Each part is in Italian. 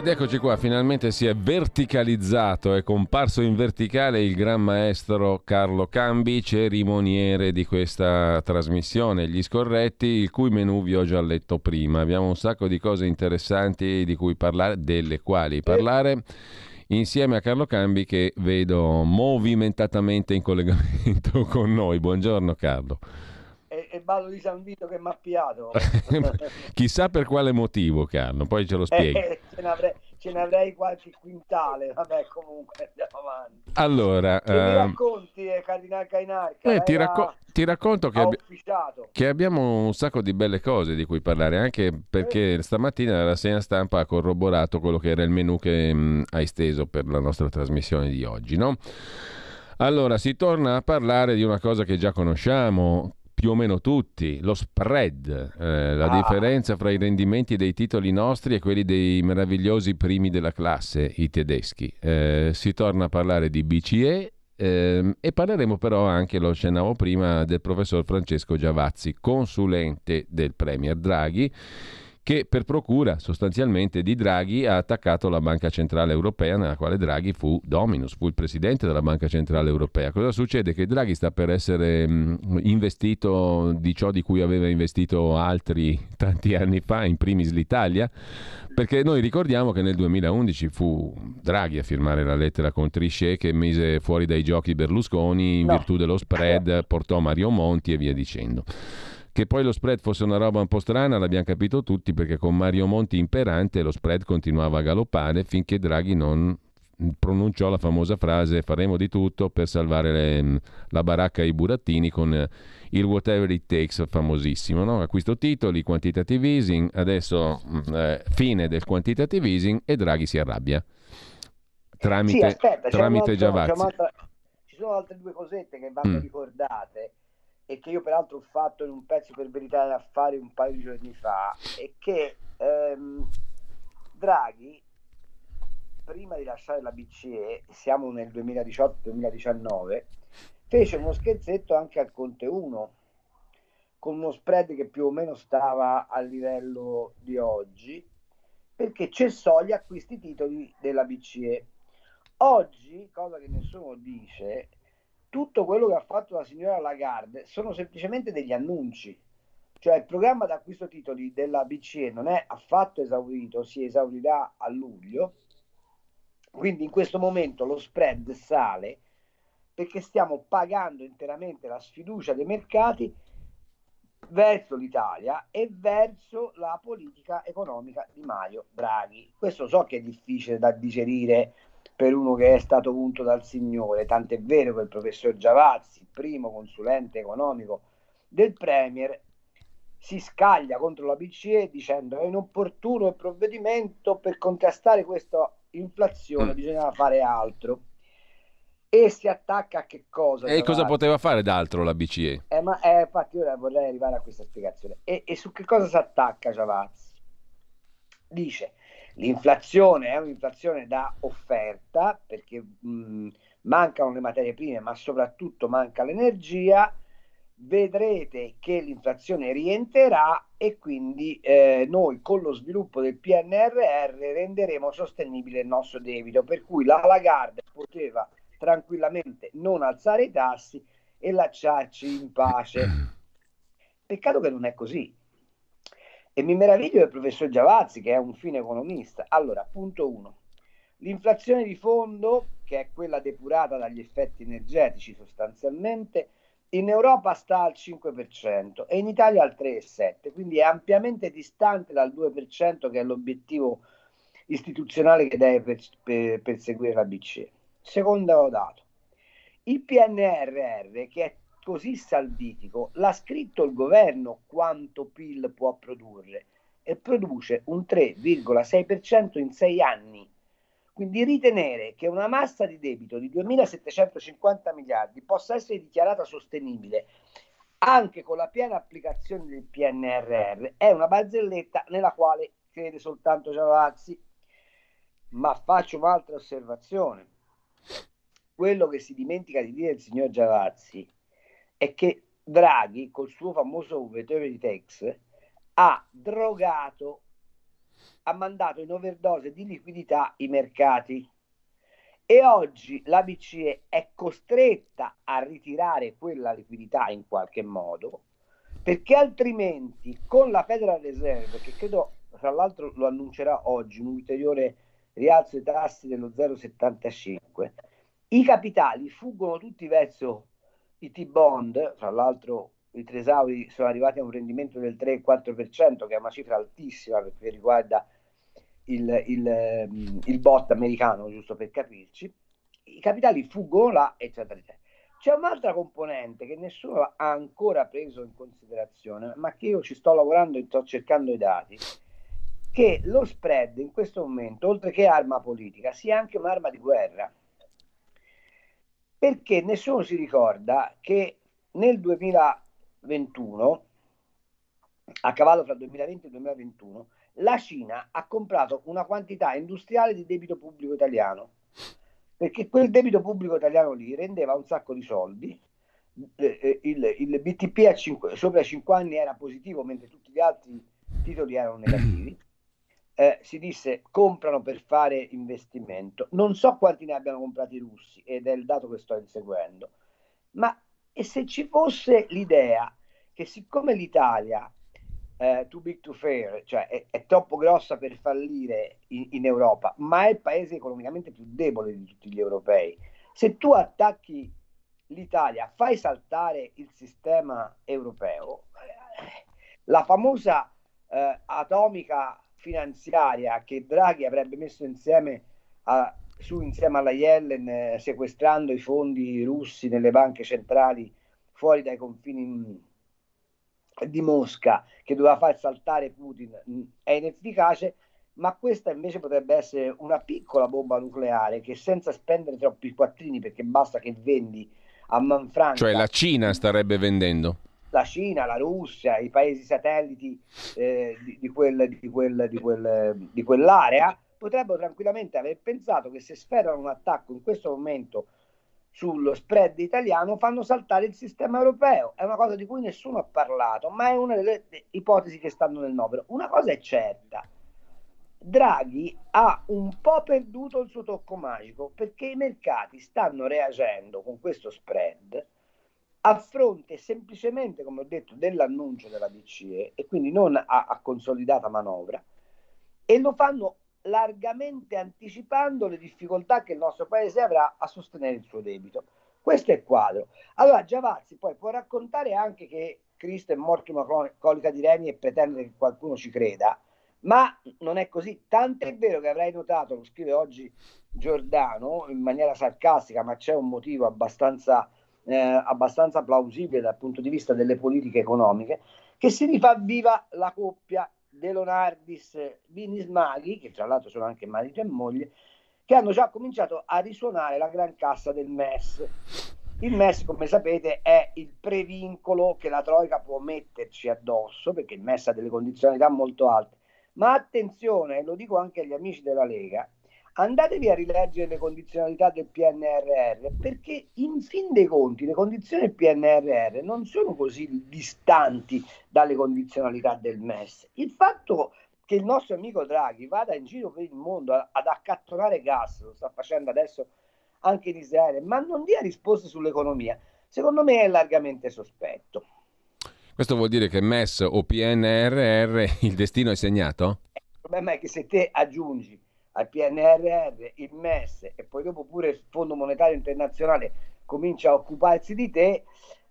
Ed eccoci qua, finalmente si è verticalizzato, è comparso in verticale il gran maestro Carlo Cambi, cerimoniere di questa trasmissione, Gli Scorretti, il cui menù vi ho già letto prima. Abbiamo un sacco di cose interessanti di cui parlare, delle quali parlare insieme a Carlo Cambi che vedo movimentatamente in collegamento con noi. Buongiorno Carlo e ballo di San Vito che mi ha piato. Chissà per quale motivo, Carlo, poi ce lo spieghi. Eh, ce, n'avrei, ce n'avrei qualche quintale, vabbè comunque andiamo avanti. Allora... Che uh... mi racconti, eh, Cardinal Cainarca? Eh, ti, racco- ti, racconto che, abbi- che, abbiamo un sacco di belle cose di cui parlare, anche perché eh. stamattina la rassegna stampa ha corroborato quello che era il menù che mh, mm, hai steso per la nostra trasmissione di oggi, no? Allora, si torna a parlare di una cosa che già conosciamo, più o meno tutti, lo spread, eh, la ah. differenza fra i rendimenti dei titoli nostri e quelli dei meravigliosi primi della classe, i tedeschi. Eh, si torna a parlare di BCE eh, e parleremo però anche, lo accennavo prima, del professor Francesco Giavazzi, consulente del Premier Draghi che per procura sostanzialmente di Draghi ha attaccato la Banca Centrale Europea nella quale Draghi fu dominus, fu il presidente della Banca Centrale Europea. Cosa succede? Che Draghi sta per essere investito di ciò di cui aveva investito altri tanti anni fa, in primis l'Italia, perché noi ricordiamo che nel 2011 fu Draghi a firmare la lettera con Trichet che mise fuori dai giochi Berlusconi in no. virtù dello spread, portò Mario Monti e via dicendo. Che poi lo spread fosse una roba un po' strana l'abbiamo capito tutti perché con Mario Monti imperante lo spread continuava a galoppare finché Draghi non pronunciò la famosa frase faremo di tutto per salvare le, la baracca ai burattini con il whatever it takes famosissimo. No? Acquisto titoli, quantitative easing, adesso mm, eh, fine del quantitative easing e Draghi si arrabbia. Tramite, sì, aspetta, tramite Giavazzi. Ci sono altre due cosette che vanno mm. ricordate e che io peraltro ho fatto in un pezzo per verità e affari un paio di giorni fa, è che ehm, Draghi, prima di lasciare la BCE, siamo nel 2018-2019, fece uno scherzetto anche al Conte 1, con uno spread che più o meno stava a livello di oggi, perché cessò gli acquisti titoli della BCE. Oggi, cosa che nessuno dice, tutto quello che ha fatto la signora Lagarde sono semplicemente degli annunci. Cioè il programma d'acquisto titoli della BCE non è affatto esaurito, si esaurirà a luglio. Quindi in questo momento lo spread sale perché stiamo pagando interamente la sfiducia dei mercati verso l'Italia e verso la politica economica di Mario Draghi. Questo so che è difficile da digerire per uno che è stato unto dal Signore, tant'è vero che il professor Giavazzi, primo consulente economico del Premier, si scaglia contro la BCE dicendo che è inopportuno il provvedimento per contrastare questa inflazione, mm. bisognava fare altro. E si attacca a che cosa? E cosa poteva fare d'altro la BCE? Eh, ma, eh, infatti ora vorrei arrivare a questa spiegazione. E, e su che cosa si attacca Giavazzi? Dice L'inflazione è un'inflazione da offerta perché mh, mancano le materie prime, ma soprattutto manca l'energia. Vedrete che l'inflazione rientrerà e quindi eh, noi con lo sviluppo del PNRR renderemo sostenibile il nostro debito, per cui la Lagarde poteva tranquillamente non alzare i tassi e lasciarci in pace. Peccato che non è così. E mi meraviglio del professor Giavazzi, che è un fine economista. Allora, punto uno. L'inflazione di fondo, che è quella depurata dagli effetti energetici sostanzialmente, in Europa sta al 5% e in Italia al 3,7%, quindi è ampiamente distante dal 2% che è l'obiettivo istituzionale che deve perseguire la BCE. Secondo dato, il PNRR, che è così salvitico l'ha scritto il governo quanto PIL può produrre e produce un 3,6% in sei anni. Quindi ritenere che una massa di debito di 2.750 miliardi possa essere dichiarata sostenibile anche con la piena applicazione del PNRR è una barzelletta nella quale crede soltanto Giavazzi. Ma faccio un'altra osservazione. Quello che si dimentica di dire il signor Giavazzi è che Draghi, col suo famoso Vettori Tax, ha drogato, ha mandato in overdose di liquidità i mercati. E oggi la BCE è costretta a ritirare quella liquidità in qualche modo, perché altrimenti con la Federal Reserve, che credo tra l'altro lo annuncerà oggi, un ulteriore rialzo dei tassi dello 0,75, i capitali fuggono tutti verso i T-bond, tra l'altro i tresauri sono arrivati a un rendimento del 3-4%, che è una cifra altissima perché riguarda il, il, il bot americano, giusto per capirci. I capitali fuggono là, eccetera, eccetera. C'è un'altra componente che nessuno ha ancora preso in considerazione, ma che io ci sto lavorando e sto cercando i dati, che lo spread in questo momento, oltre che arma politica, sia anche un'arma di guerra. Perché nessuno si ricorda che nel 2000 2021, a cavallo tra il 2020 e il 2021, la Cina ha comprato una quantità industriale di debito pubblico italiano, perché quel debito pubblico italiano lì rendeva un sacco di soldi, eh, eh, il, il BTP a 5, sopra 5 anni era positivo, mentre tutti gli altri titoli erano negativi. Eh, si disse comprano per fare investimento. Non so quanti ne abbiano comprati i russi ed è il dato che sto inseguendo, ma e se ci fosse l'idea che siccome l'Italia eh, too big to fail, cioè è, è troppo grossa per fallire in, in, Europa, ma è il paese economicamente più debole di tutti gli europei, se tu attacchi l'Italia, fai saltare il sistema europeo, eh, la famosa eh, atomica finanziaria che Draghi avrebbe messo insieme a, su insieme alla Yellen eh, sequestrando i fondi russi nelle banche centrali fuori dai confini mm, di Mosca che doveva far saltare Putin mm, è inefficace ma questa invece potrebbe essere una piccola bomba nucleare che senza spendere troppi quattrini perché basta che vendi a Manfranca cioè la Cina starebbe vendendo la Cina, la Russia, i paesi satelliti eh, di, di, quel, di, quel, di, quel, di quell'area potrebbero tranquillamente aver pensato che se sferrano un attacco in questo momento sullo spread italiano fanno saltare il sistema europeo. È una cosa di cui nessuno ha parlato, ma è una delle ipotesi che stanno nel novero. Una cosa è certa. Draghi ha un po' perduto il suo tocco magico perché i mercati stanno reagendo con questo spread a fronte semplicemente, come ho detto, dell'annuncio della BCE e quindi non a, a consolidata manovra e lo fanno largamente anticipando le difficoltà che il nostro paese avrà a sostenere il suo debito. Questo è il quadro. Allora Giavazzi poi può raccontare anche che Cristo è morto una colica di reni e pretendere che qualcuno ci creda, ma non è così. Tanto è vero che avrai notato, lo scrive oggi Giordano in maniera sarcastica, ma c'è un motivo abbastanza, eh, abbastanza plausibile dal punto di vista delle politiche economiche, che si rifà viva la coppia De Leonardis, Vinis Maghi, che tra l'altro sono anche marito e moglie, che hanno già cominciato a risuonare la gran cassa del MES. Il MES, come sapete, è il previncolo che la Troica può metterci addosso, perché il MES ha delle condizionalità molto alte. Ma attenzione, lo dico anche agli amici della Lega, andatevi a rileggere le condizionalità del PNRR perché in fin dei conti le condizioni del PNRR non sono così distanti dalle condizionalità del MES. Il fatto che il nostro amico Draghi vada in giro per il mondo ad accattonare gas, lo sta facendo adesso anche in Israele, ma non dia risposte sull'economia, secondo me è largamente sospetto. Questo vuol dire che MES o PNRR il destino è segnato? Il problema è che se te aggiungi al PNRR, il MES e poi dopo pure il Fondo Monetario Internazionale comincia a occuparsi di te,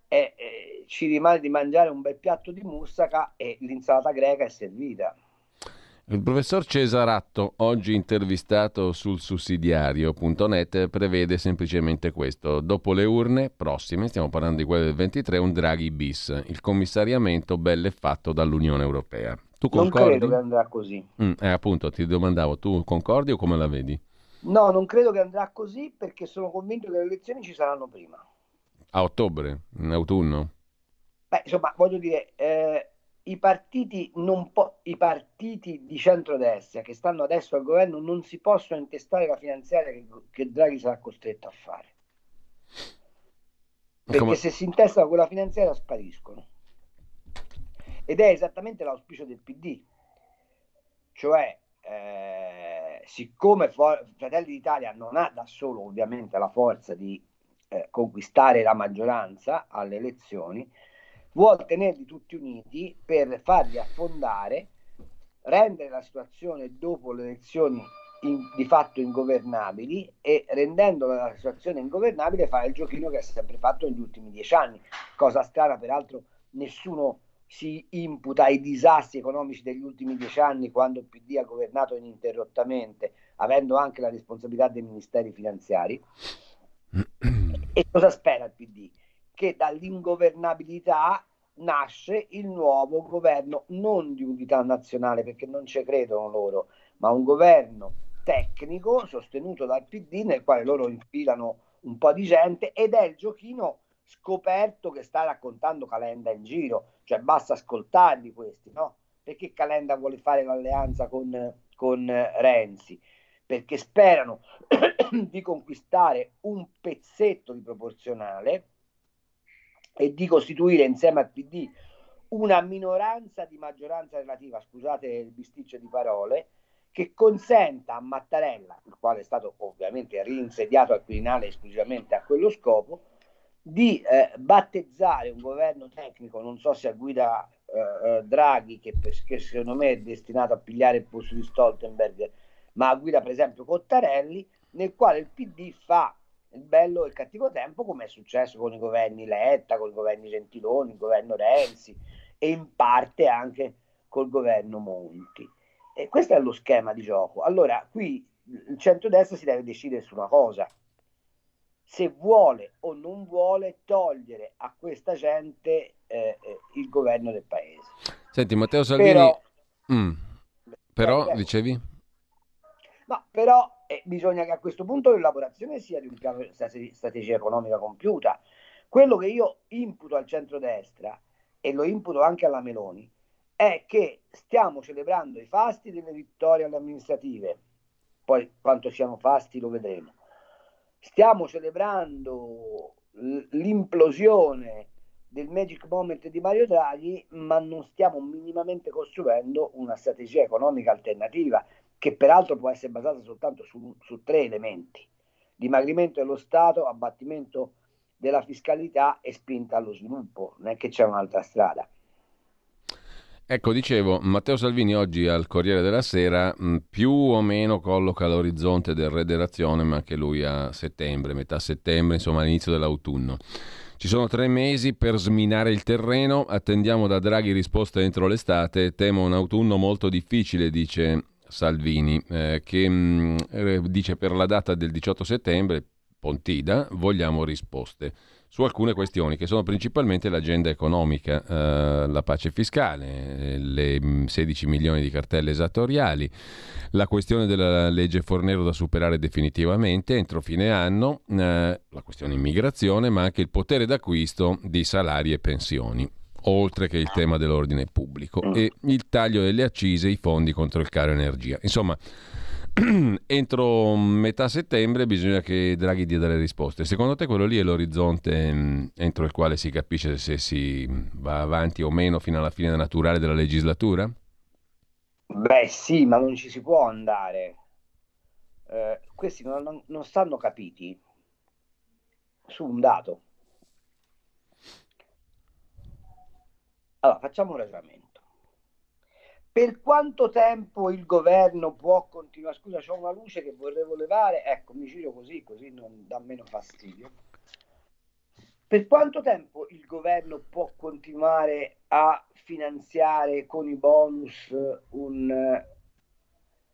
e, e, ci rimane di mangiare un bel piatto di moussaka e l'insalata greca è servita. Il professor Cesaratto, oggi intervistato sul sussidiario.net, prevede semplicemente questo. Dopo le urne prossime, stiamo parlando di quelle del 23, un Draghi bis, il commissariamento belle fatto dall'Unione Europea. Tu concordi? Non credo che andrà così. Mm, eh, appunto, ti domandavo, tu concordi o come la vedi? No, non credo che andrà così perché sono convinto che le elezioni ci saranno prima. A ottobre, in autunno? Beh, insomma, voglio dire, eh, i partiti, po- i partiti di centrodestra che stanno adesso al governo non si possono intestare la finanziaria che, che Draghi sarà costretto a fare. Perché Come... se si intestano quella finanziaria spariscono. Ed è esattamente l'auspicio del PD. Cioè, eh, siccome For- Fratelli d'Italia non ha da solo ovviamente la forza di eh, conquistare la maggioranza alle elezioni, vuole tenerli tutti uniti per farli affondare, rendere la situazione dopo le elezioni in, di fatto ingovernabili e rendendo la situazione ingovernabile fare il giochino che ha sempre fatto negli ultimi dieci anni. Cosa strana, peraltro nessuno si imputa ai disastri economici degli ultimi dieci anni quando il PD ha governato ininterrottamente, avendo anche la responsabilità dei ministeri finanziari. E cosa spera il PD? che dall'ingovernabilità nasce il nuovo governo non di unità nazionale perché non ci credono loro, ma un governo tecnico sostenuto dal PD nel quale loro infilano un po' di gente ed è il giochino scoperto che sta raccontando Calenda in giro, cioè basta ascoltarli questi, no? Perché Calenda vuole fare l'alleanza con, con Renzi? Perché sperano di conquistare un pezzetto di proporzionale e di costituire insieme al PD una minoranza di maggioranza relativa, scusate il bisticcio di parole, che consenta a Mattarella, il quale è stato ovviamente reinsediato al Quirinale esclusivamente a quello scopo, di eh, battezzare un governo tecnico, non so se a guida eh, eh Draghi, che, che, secondo me è destinato a pigliare il posto di Stoltenberg, ma a guida per esempio Cottarelli, nel quale il PD fa il bello e il cattivo tempo, come è successo con i governi Letta, con i governi Gentiloni, il governo Renzi e in parte anche col governo Monti. E questo è lo schema di gioco. Allora, qui il centrodestra si deve decidere su una cosa. Se vuole o non vuole togliere a questa gente eh, eh il governo del paese. Senti, Matteo Salvini... Però, mm. però dicevi? No, però eh, bisogna che a questo punto l'elaborazione sia di un piano di strategia economica compiuta. Quello che io imputo al centrodestra e lo imputo anche alla Meloni è che stiamo celebrando i fasti delle vittorie alle amministrative, poi quanto siano fasti lo vedremo. Stiamo celebrando l'implosione del magic moment di Mario Draghi, ma non stiamo minimamente costruendo una strategia economica alternativa che peraltro può essere basata soltanto su, su tre elementi, dimagrimento dello Stato, abbattimento della fiscalità e spinta allo sviluppo, non è che c'è un'altra strada. Ecco, dicevo, Matteo Salvini oggi al Corriere della Sera mh, più o meno colloca l'orizzonte del re dell'azione, ma anche lui a settembre, metà settembre, insomma all'inizio dell'autunno. Ci sono tre mesi per sminare il terreno, attendiamo da Draghi risposte entro l'estate, temo un autunno molto difficile, dice Salvini, eh, che mh, mm, eh, dice per la data del 18 settembre, Pontida, vogliamo risposte su alcune questioni che sono principalmente l'agenda economica, eh, la pace fiscale, le 16 mm, milioni di cartelle esattoriali, la questione della legge Fornero da superare definitivamente entro fine anno, eh, la questione immigrazione, ma anche il potere d'acquisto di salari e pensioni oltre che il tema dell'ordine pubblico mm. e il taglio delle accise e i fondi contro il caro energia. Insomma, entro metà settembre bisogna che Draghi dia delle risposte. Secondo te quello lì è l'orizzonte mm, entro il quale si capisce se si va avanti o meno fino alla fine naturale della legislatura? Beh sì, ma non ci si può andare. Eh, questi non, non stanno capiti su un dato Allora, facciamo un ragionamento. Per quanto tempo il governo può continuare? Scusa, c'ho una luce che vorrei levare. Ecco, mi giro così, così non dà meno fastidio. Per quanto tempo il governo può continuare a finanziare con i bonus un,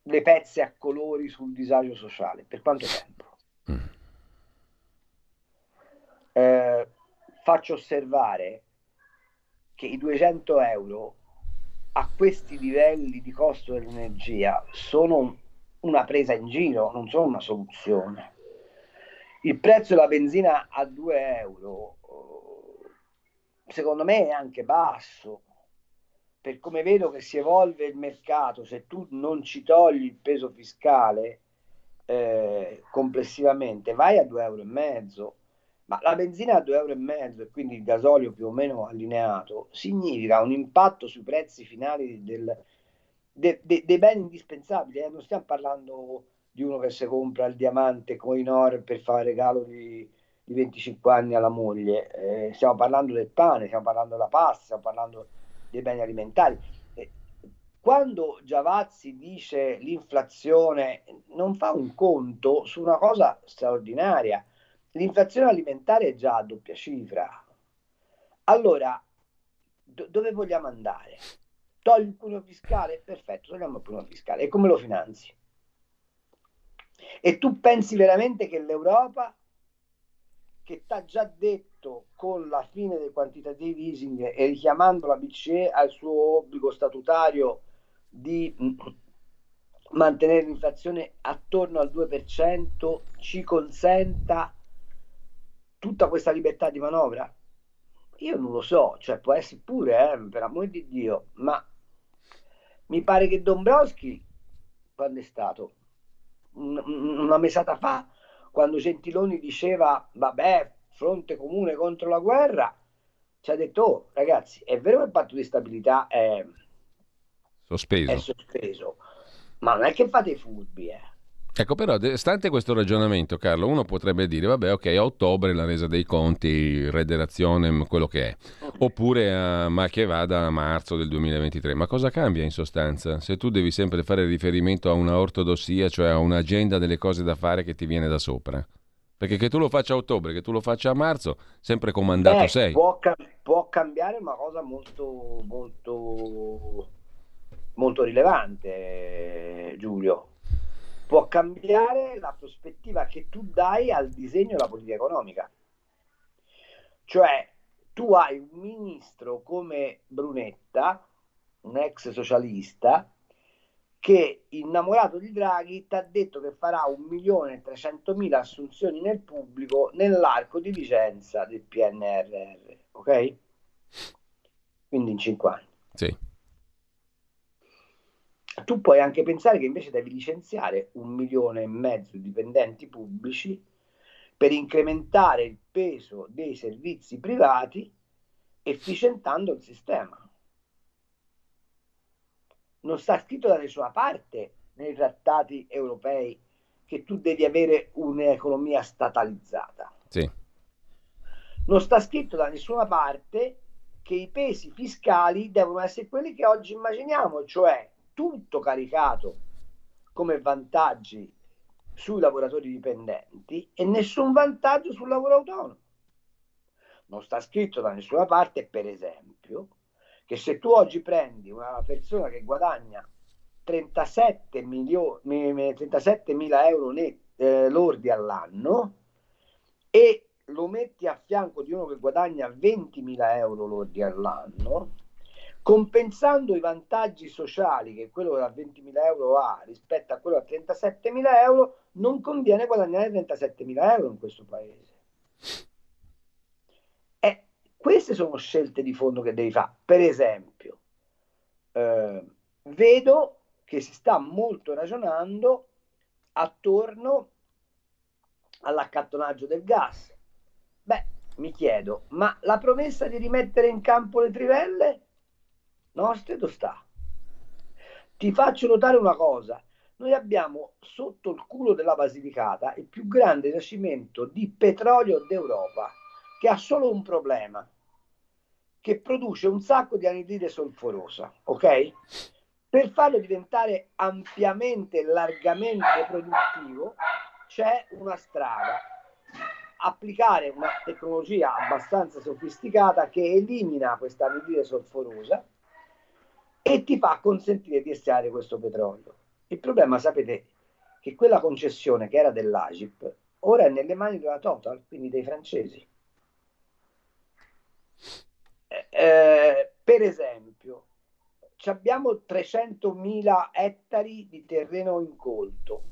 le pezze a colori sul disagio sociale. Per quanto tempo? Mm. Eh, faccio osservare che i 200 euro a questi livelli di costo dell'energia sono una presa in giro, non sono una soluzione. Il prezzo della benzina a 2 euro secondo me è anche basso per come vedo che si evolve il mercato, se tu non ci togli il peso fiscale eh, complessivamente, vai a 2,5 euro. Ma la benzina a 2,5 euro e quindi il gasolio più o meno allineato significa un impatto sui prezzi finali del, de, de, dei beni indispensabili. Eh? Non stiamo parlando di uno che si compra il diamante Coinor per fare regalo di, di 25 anni alla moglie, eh, stiamo parlando del pane, stiamo parlando della pasta, stiamo parlando dei beni alimentari. Quando Giavazzi dice l'inflazione non fa un conto su una cosa straordinaria. L'inflazione alimentare è già a doppia cifra. Allora, do- dove vogliamo andare? Togli il cuneo fiscale? Perfetto, togliamo il cuneo fiscale. E come lo finanzi? E tu pensi veramente che l'Europa, che ti ha già detto con la fine del quantitative easing e richiamando la BCE al suo obbligo statutario di mm, mantenere l'inflazione attorno al 2% ci consenta tutta questa libertà di manovra? Io non lo so, cioè può essere pure, eh, per amore di Dio, ma mi pare che Dombrowski, quando è stato? Una mesata fa, quando Gentiloni diceva, vabbè, fronte comune contro la guerra, ci ha detto, oh, ragazzi, è vero che il patto di stabilità è sospeso, è sospeso ma non è che fate i furbi, eh. Ecco, però, stante questo ragionamento, Carlo, uno potrebbe dire, vabbè, ok, a ottobre la resa dei conti, rederazione, quello che è, oppure a, ma che vada a marzo del 2023. Ma cosa cambia in sostanza? Se tu devi sempre fare riferimento a una ortodossia, cioè a un'agenda delle cose da fare che ti viene da sopra. Perché che tu lo faccia a ottobre, che tu lo faccia a marzo, sempre comandato Beh, sei. Può, può, cambiare una cosa molto, molto, molto rilevante, Giulio. Può cambiare la prospettiva che tu dai al disegno della politica economica. Cioè, tu hai un ministro come Brunetta, un ex socialista, che innamorato di Draghi ti ha detto che farà 1.300.000 assunzioni nel pubblico nell'arco di licenza del PNRR, ok? Quindi in 5 anni. Sì. Tu puoi anche pensare che invece devi licenziare un milione e mezzo di dipendenti pubblici per incrementare il peso dei servizi privati efficientando il sistema non sta scritto da nessuna parte nei trattati europei che tu devi avere un'economia statalizzata. Sì. Non sta scritto da nessuna parte che i pesi fiscali devono essere quelli che oggi immaginiamo, cioè tutto caricato come vantaggi sui lavoratori dipendenti e nessun vantaggio sul lavoro autonomo. Non sta scritto da nessuna parte, per esempio, che se tu oggi prendi una persona che guadagna 37 milioni, 37 mila euro net, eh, lordi all'anno e lo metti a fianco di uno che guadagna 20 mila euro lordi all'anno, compensando i vantaggi sociali che quello da 20 mila euro ha rispetto a quello da 37 mila euro, non conviene guadagnare 37 mila euro in questo paese. Queste sono scelte di fondo che devi fare. Per esempio, eh, vedo che si sta molto ragionando attorno all'accattonaggio del gas. Beh, mi chiedo, ma la promessa di rimettere in campo le trivelle nostre dove sta? Ti faccio notare una cosa. Noi abbiamo sotto il culo della Basilicata il più grande giacimento di petrolio d'Europa, che ha solo un problema che produce un sacco di anidride solforosa, ok? Per farlo diventare ampiamente largamente produttivo c'è una strada, applicare una tecnologia abbastanza sofisticata che elimina questa anidride solforosa e ti fa consentire di estrarre questo petrolio. Il problema, sapete, che quella concessione che era dell'Agip ora è nelle mani della Total, quindi dei francesi. Eh, eh per esempio, abbiamo 300.000 ettari di terreno incolto.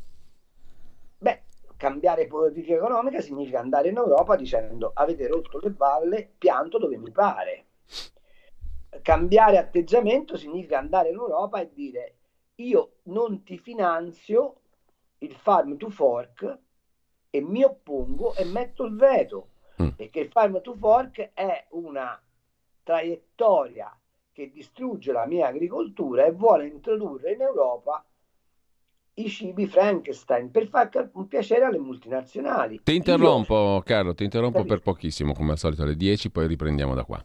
Beh, cambiare politica economica significa andare in Europa dicendo avete rotto le balle, pianto dove mi pare. Cambiare atteggiamento significa andare in Europa e dire io non ti finanzio il farm to fork e mi oppongo e metto il veto mm. perché il farm to fork è una traiettoria che distrugge la mia agricoltura e vuole introdurre in Europa i cibi Frankenstein per far un piacere alle multinazionali. Ti interrompo. Carlo, ti interrompo per pochissimo, come al solito alle 10, poi riprendiamo da qua.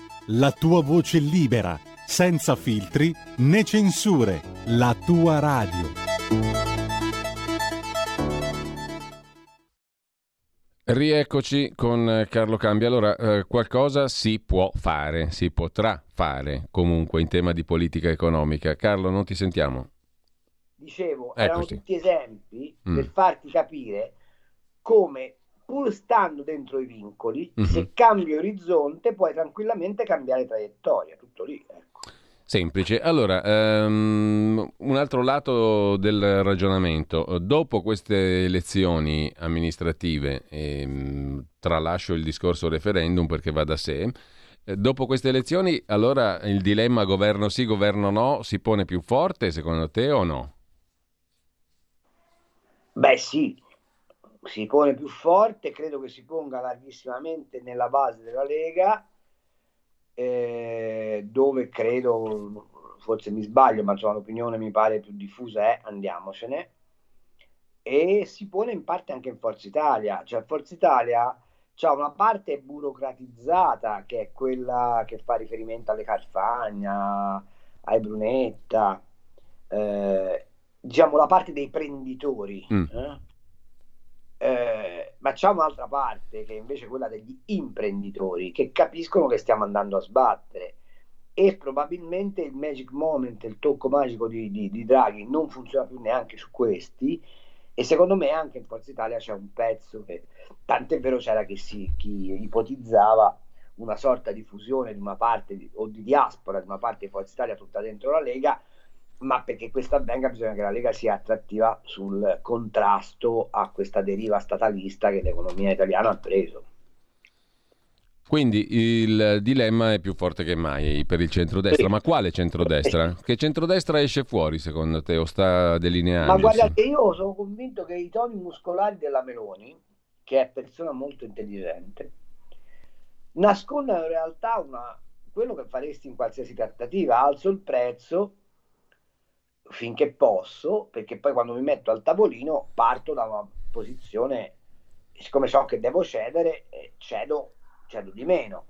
la tua voce libera, senza filtri né censure, la tua radio. Rieccoci con Carlo Cambi. Allora, eh, qualcosa si può fare, si potrà fare comunque in tema di politica economica. Carlo, non ti sentiamo. Dicevo, Eccoci. erano tutti esempi mm. per farti capire come pur stando dentro i vincoli, mm-hmm. se cambi orizzonte puoi tranquillamente cambiare traiettoria, tutto lì. Ecco. Semplice. Allora, um, un altro lato del ragionamento. Dopo queste elezioni amministrative, ehm, tralascio il discorso referendum perché va da sé, eh, dopo queste elezioni, allora il dilemma governo sì, governo no si pone più forte secondo te o no? Beh sì, si pone più forte, credo che si ponga larghissimamente nella base della Lega eh, dove credo, forse mi sbaglio, ma insomma, l'opinione mi pare più diffusa è andiamocene, e si pone in parte anche in Forza Italia, cioè Forza Italia c'è una parte burocratizzata che è quella che fa riferimento alle Carfagna, ai Brunetta, eh, diciamo la parte dei prenditori. Mm. Eh? Eh, ma c'è un'altra parte che è invece quella degli imprenditori che capiscono che stiamo andando a sbattere. E probabilmente il magic moment, il tocco magico di, di, di Draghi non funziona più neanche su questi. E secondo me anche in Forza Italia c'è un pezzo che tant'è vero c'era che si, chi ipotizzava una sorta di fusione di una parte di, o di diaspora di una parte di Forza Italia tutta dentro la Lega ma perché questo avvenga bisogna che la Lega sia attrattiva sul contrasto a questa deriva statalista che l'economia italiana ha preso. Quindi il dilemma è più forte che mai per il centrodestra, sì. ma quale centrodestra? Che centrodestra esce fuori secondo te o sta delineando? Ma guardate, io sono convinto che i toni muscolari della Meloni, che è persona molto intelligente, nascondono in realtà una, quello che faresti in qualsiasi trattativa, alzo il prezzo finché posso, perché poi quando mi metto al tavolino parto da una posizione, siccome so che devo cedere, eh, cedo, cedo di meno.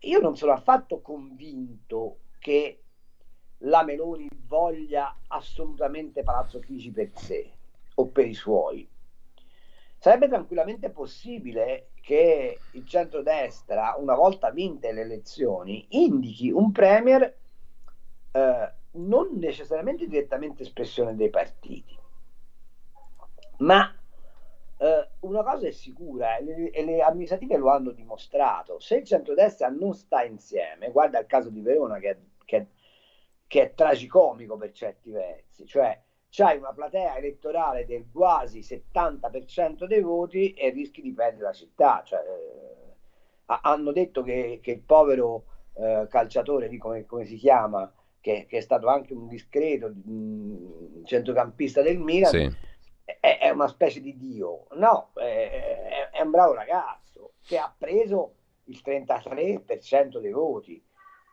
Io non sono affatto convinto che la Meloni voglia assolutamente Palazzo Chigi per sé o per i suoi. Sarebbe tranquillamente possibile che il centrodestra, una volta vinte le elezioni, indichi un premier eh, non necessariamente direttamente espressione dei partiti, ma eh, una cosa è sicura, e le, e le, amministrative lo hanno dimostrato, se il centrodestra non sta insieme, guarda il caso di Verona che, che, che è tragicomico per certi versi, cioè c'hai una platea elettorale del quasi 70% dei voti e rischi di perdere la città. Cioè, eh, hanno detto che, che il povero eh, calciatore, come, come si chiama, che, che, è stato anche un discreto mh, mm, centrocampista del Milan, sì. è, è, una specie di dio. No, è, è, un bravo ragazzo che ha preso il 33% dei voti.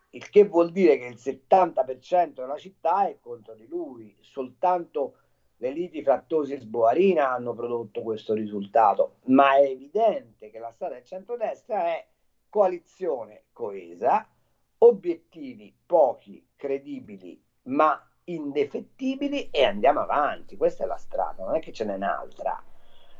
il che vuol dire che il 70% della città è contro di lui, soltanto le liti fra Tosi e Sboarina hanno prodotto questo risultato, ma è evidente che la strada del centrodestra è coalizione coesa, obiettivi pochi, credibili, ma indefettibili e andiamo avanti. Questa è la strada, non è che ce n'è un'altra.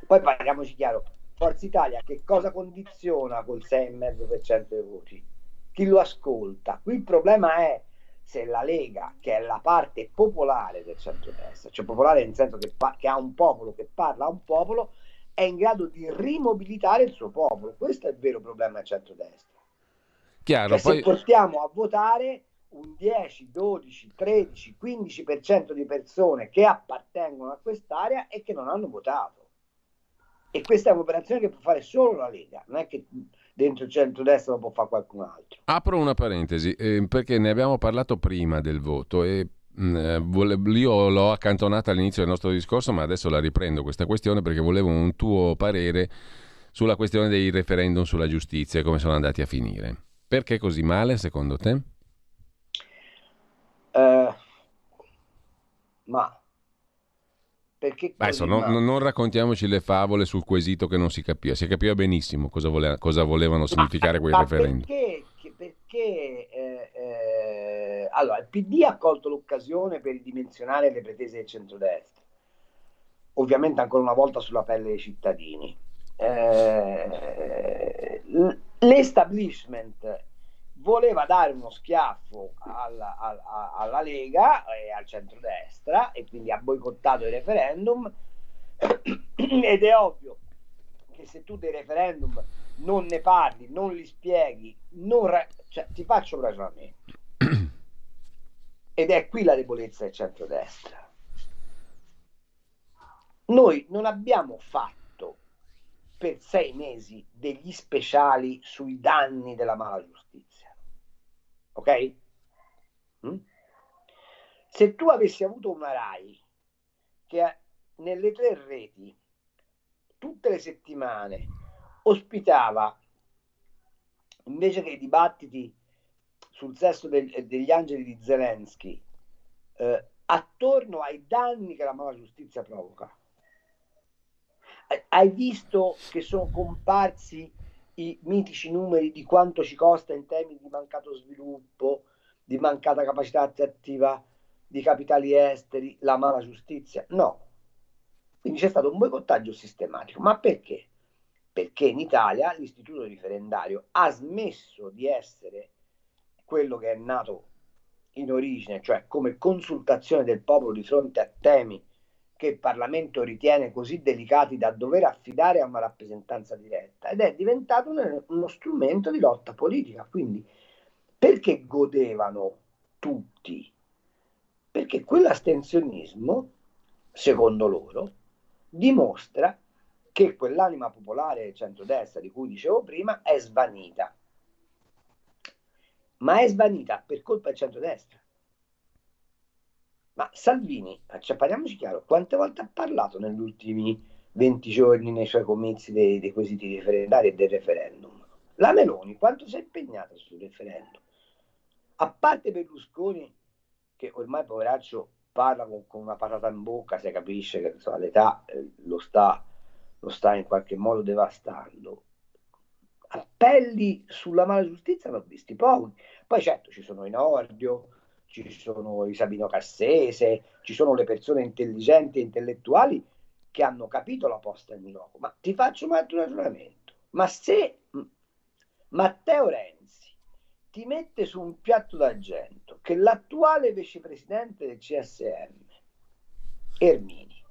Poi parliamoci chiaro, Forza Italia che cosa condiziona col 6,5% dei voti? Chi lo ascolta? Qui il problema è se la Lega, che è la parte popolare del centro-destra, cioè popolare nel senso che, pa- che ha un popolo, che parla a un popolo, è in grado di rimobilitare il suo popolo. Questo è il vero problema del centro-destra. Chiaro, cioè, poi... Se portiamo a votare un 10, 12, 13, 15% di persone che appartengono a quest'area e che non hanno votato. E questa è un'operazione che può fare solo la Lega, non è che dentro il centro-destra lo può fare qualcun altro. Apro una parentesi, eh, perché ne abbiamo parlato prima del voto e mm, eh, io l'ho accantonata all'inizio del nostro discorso, ma adesso la riprendo questa questione perché volevo un tuo parere sulla questione dei referendum sulla giustizia e come sono andati a finire. Perché così male secondo te? Uh, ma perché Adesso non, non, raccontiamoci le favole sul quesito che non si capiva, si capiva benissimo cosa, voleva, cosa volevano significare ma, quei ma referendum. Perché, perché eh, eh, allora, il PD ha colto l'occasione per ridimensionare le pretese del centrodestra, ovviamente ancora una volta sulla pelle dei cittadini. Eh, l'establishment voleva dare uno schiaffo alla, alla, alla Lega e al centrodestra e quindi ha boicottato il referendum ed è ovvio che se tu dei referendum non ne parli, non li spieghi, non ra- cioè, ti faccio un ragionamento. Ed è qui la debolezza del centrodestra. Noi non abbiamo fatto per sei mesi degli speciali sui danni della mala giustizia ok? Mm? Se tu avessi avuto una RAI che nelle tre reti tutte le settimane ospitava invece che i dibattiti sul sesso del, degli angeli di Zelensky eh, attorno ai danni che la mala giustizia provoca hai visto che sono comparsi i mitici numeri di quanto ci costa in termini di mancato sviluppo, di mancata capacità attrattiva di capitali esteri, la mala giustizia? No. Quindi c'è stato un boicottaggio sistematico. Ma perché? Perché in Italia l'istituto riferendario ha smesso di essere quello che è nato in origine, cioè come consultazione del popolo di fronte a temi che il Parlamento ritiene così delicati da dover affidare a una rappresentanza diretta ed è diventato uno strumento di lotta politica. Quindi perché godevano tutti? Perché quell'astensionismo, secondo loro, dimostra che quell'anima popolare centrodestra di cui dicevo prima è svanita. Ma è svanita per colpa del centrodestra ma Salvini, parliamoci chiaro, quante volte ha parlato negli ultimi 20 giorni nei suoi comizi dei, dei quesiti referendari e del referendum? La Meloni, quanto si è impegnata sul referendum? A parte Berlusconi, che ormai poveraccio parla con, con una patata in bocca, si capisce che insomma, l'età eh, lo, sta, lo sta in qualche modo devastando. Appelli sulla mala giustizia ne visti pochi. Poi certo ci sono i Nordio, ci sono i Sabino Cassese, ci sono le persone intelligenti e intellettuali che hanno capito la posta in gioco. Ma ti faccio un altro ragionamento. Ma se Matteo Renzi ti mette su un piatto d'argento che l'attuale vicepresidente del CSM, Ermini,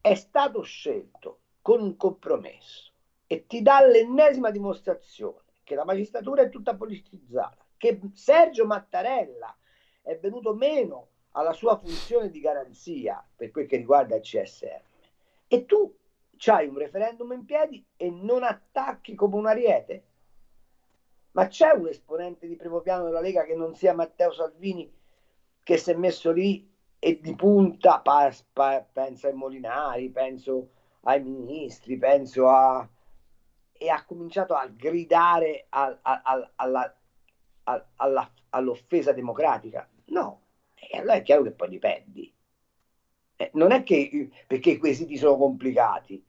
è stato scelto con un compromesso e ti dà l'ennesima dimostrazione che la magistratura è tutta politizzata, che Sergio Mattarella è venuto meno alla sua funzione di garanzia per quel che riguarda il CSM e tu c'hai un referendum in piedi e non attacchi come un ariete? Ma c'è un esponente di primo piano della Lega che non sia Matteo Salvini che si è messo lì e di punta pa, pa, penso ai Molinari, penso ai ministri, penso a... e ha cominciato a gridare al, al, alla a, alla, all'offesa democratica? No, e allora è chiaro che poi dipendi. Eh, non è che perché i quesiti sono complicati,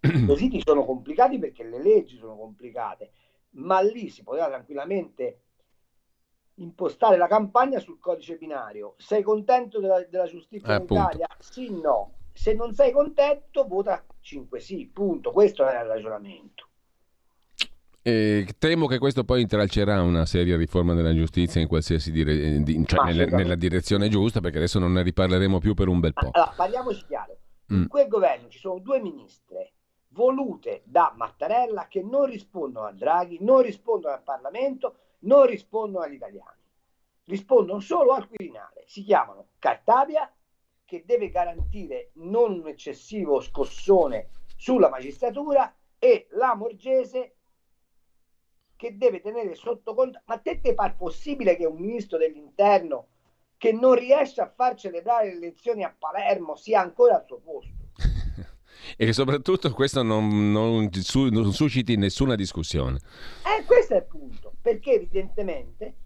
i quesiti sono complicati perché le leggi sono complicate, ma lì si poteva tranquillamente impostare la campagna sul codice binario. Sei contento della, della giustizia eh, in Italia? Sì, no. Se non sei contento, vota 5 sì, punto. Questo era il ragionamento. E temo che questo poi intralcerà una seria riforma della giustizia in qualsiasi dire- di- cioè nelle, nella direzione giusta, perché adesso non ne riparleremo più per un bel po'. Allora, parliamoci chiaro. In mm. quel governo ci sono due ministre volute da Mattarella che non rispondono a Draghi, non rispondono al Parlamento, non rispondono agli italiani. Rispondono solo al Quirinale. Si chiamano Cartabia, che deve garantire non un eccessivo scossone sulla magistratura, e la Morgese, che deve tenere sotto controllo. Ma te ti pare possibile che un ministro dell'interno che non riesce a far celebrare le elezioni a Palermo sia ancora al suo posto? e che soprattutto questo non, non, non susciti nessuna discussione. Eh, questo è il punto, perché evidentemente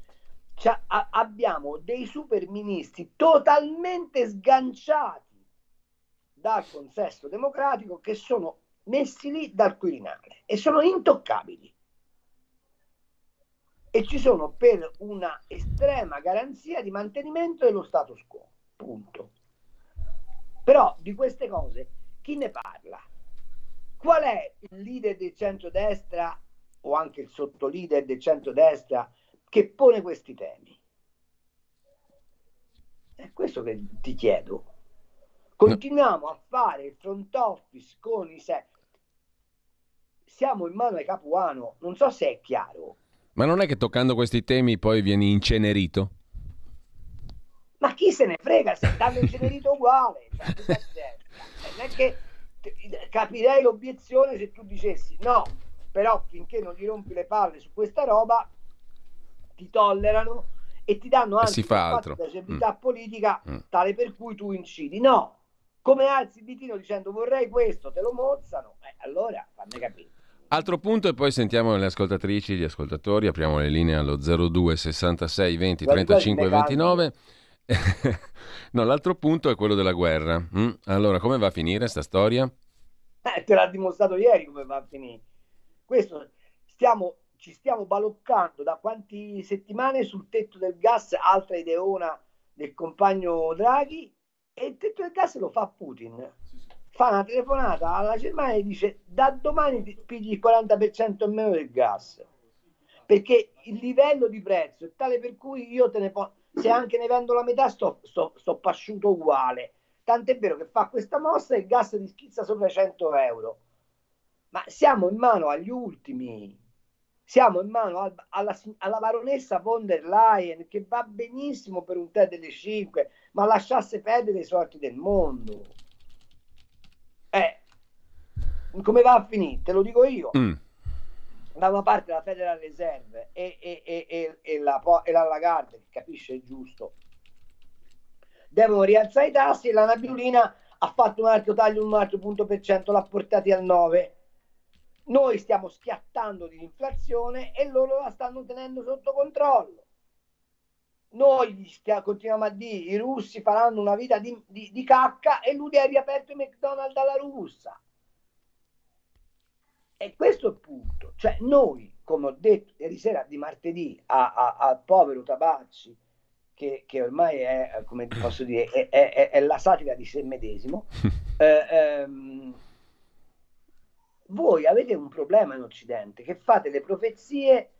cioè, a, abbiamo dei super ministri totalmente sganciati dal consesso democratico che sono messi lì dal Quirinale e sono intoccabili e ci sono per una estrema garanzia di mantenimento dello status quo. Punto. Però di queste cose chi ne parla? Qual è il leader del centrodestra o anche il sottolider del centrodestra che pone questi temi? È questo che ti chiedo. Continuiamo a fare il front office con i sé. Siamo in mano ai capuano, non so se è chiaro. Ma non è che toccando questi temi poi vieni incenerito? Ma chi se ne frega se stanno incenerito uguale? Cioè, non è che capirei l'obiezione se tu dicessi no, però finché non gli rompi le palle su questa roba ti tollerano e ti danno anche si fa altro. una mm. politica mm. tale per cui tu incidi. No, come alzi il ditino dicendo vorrei questo, te lo mozzano, eh, allora fammi capire. Altro punto e poi sentiamo le ascoltatrici, gli ascoltatori, apriamo le linee allo 02 66 20 35 29. no, l'altro punto è quello della guerra. Mm? Allora, come va a finire sta storia? Eh, te l'ha dimostrato ieri come va a finire. Questo stiamo, ci stiamo baloccando da quante settimane sul tetto del gas, altra ideona del compagno Draghi, e il tetto del gas lo fa Putin fa una telefonata alla Germania e dice da domani pigli il 40% in meno del gas. Perché il livello di prezzo è tale per cui io te ne posso se anche ne vendo la metà sto, sto, sto pasciuto uguale. Tant'è vero che fa questa mossa e il gas ti schizza sopra i 100 euro. Ma siamo in mano agli ultimi. Siamo in mano al, alla, alla, baronessa von der Leyen che va benissimo per un tè delle 5 ma lasciasse perdere i sorti del mondo come va a finire? Te lo dico io. Mm. Da una parte la Federal Reserve e, e, e, e, la, e la Lagarde, che capisce il giusto, devono rialzare i tassi e la Nabiulina ha fatto un altro taglio, un altro punto per cento, l'ha portati al 9. Noi stiamo schiattando di inflazione e loro la stanno tenendo sotto controllo noi continuiamo a dire i russi faranno una vita di, di, di cacca e lui ha riaperto i McDonald's alla russa. E questo è il punto. Cioè noi, come ho detto ieri sera di martedì al povero Tabacci, che, che, ormai è, come posso dire, è, è, è la satira di sé medesimo, eh, ehm, voi avete un problema in Occidente, che fate le profezie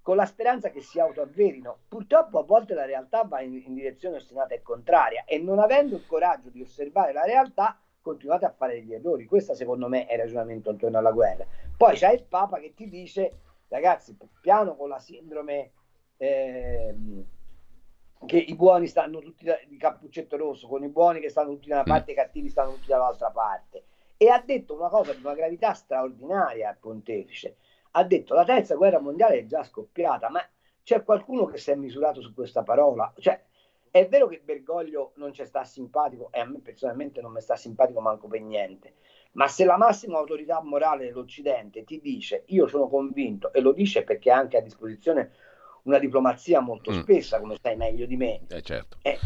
con la speranza che si autoavverino. Purtroppo a volte la realtà va in, in, direzione ostinata e contraria e non avendo il coraggio di osservare la realtà continuate a fare degli errori. Questo secondo me è il ragionamento intorno alla guerra. Poi c'è il Papa che ti dice ragazzi, piano con la sindrome eh, che i buoni stanno tutti da, di cappuccetto rosso, con i buoni che stanno tutti da una parte e i cattivi stanno tutti dall'altra parte. E ha detto una cosa di una gravità straordinaria al pontefice ha detto la terza guerra mondiale è già scoppiata, ma c'è qualcuno che si è misurato su questa parola? Cioè, è vero che Bergoglio non ci sta simpatico e a me personalmente non mi sta simpatico manco per niente, ma se la massima autorità morale dell'Occidente ti dice io sono convinto e lo dice perché ha anche a disposizione una diplomazia molto mm. spessa, come sai meglio di me. Eh, certo. eh,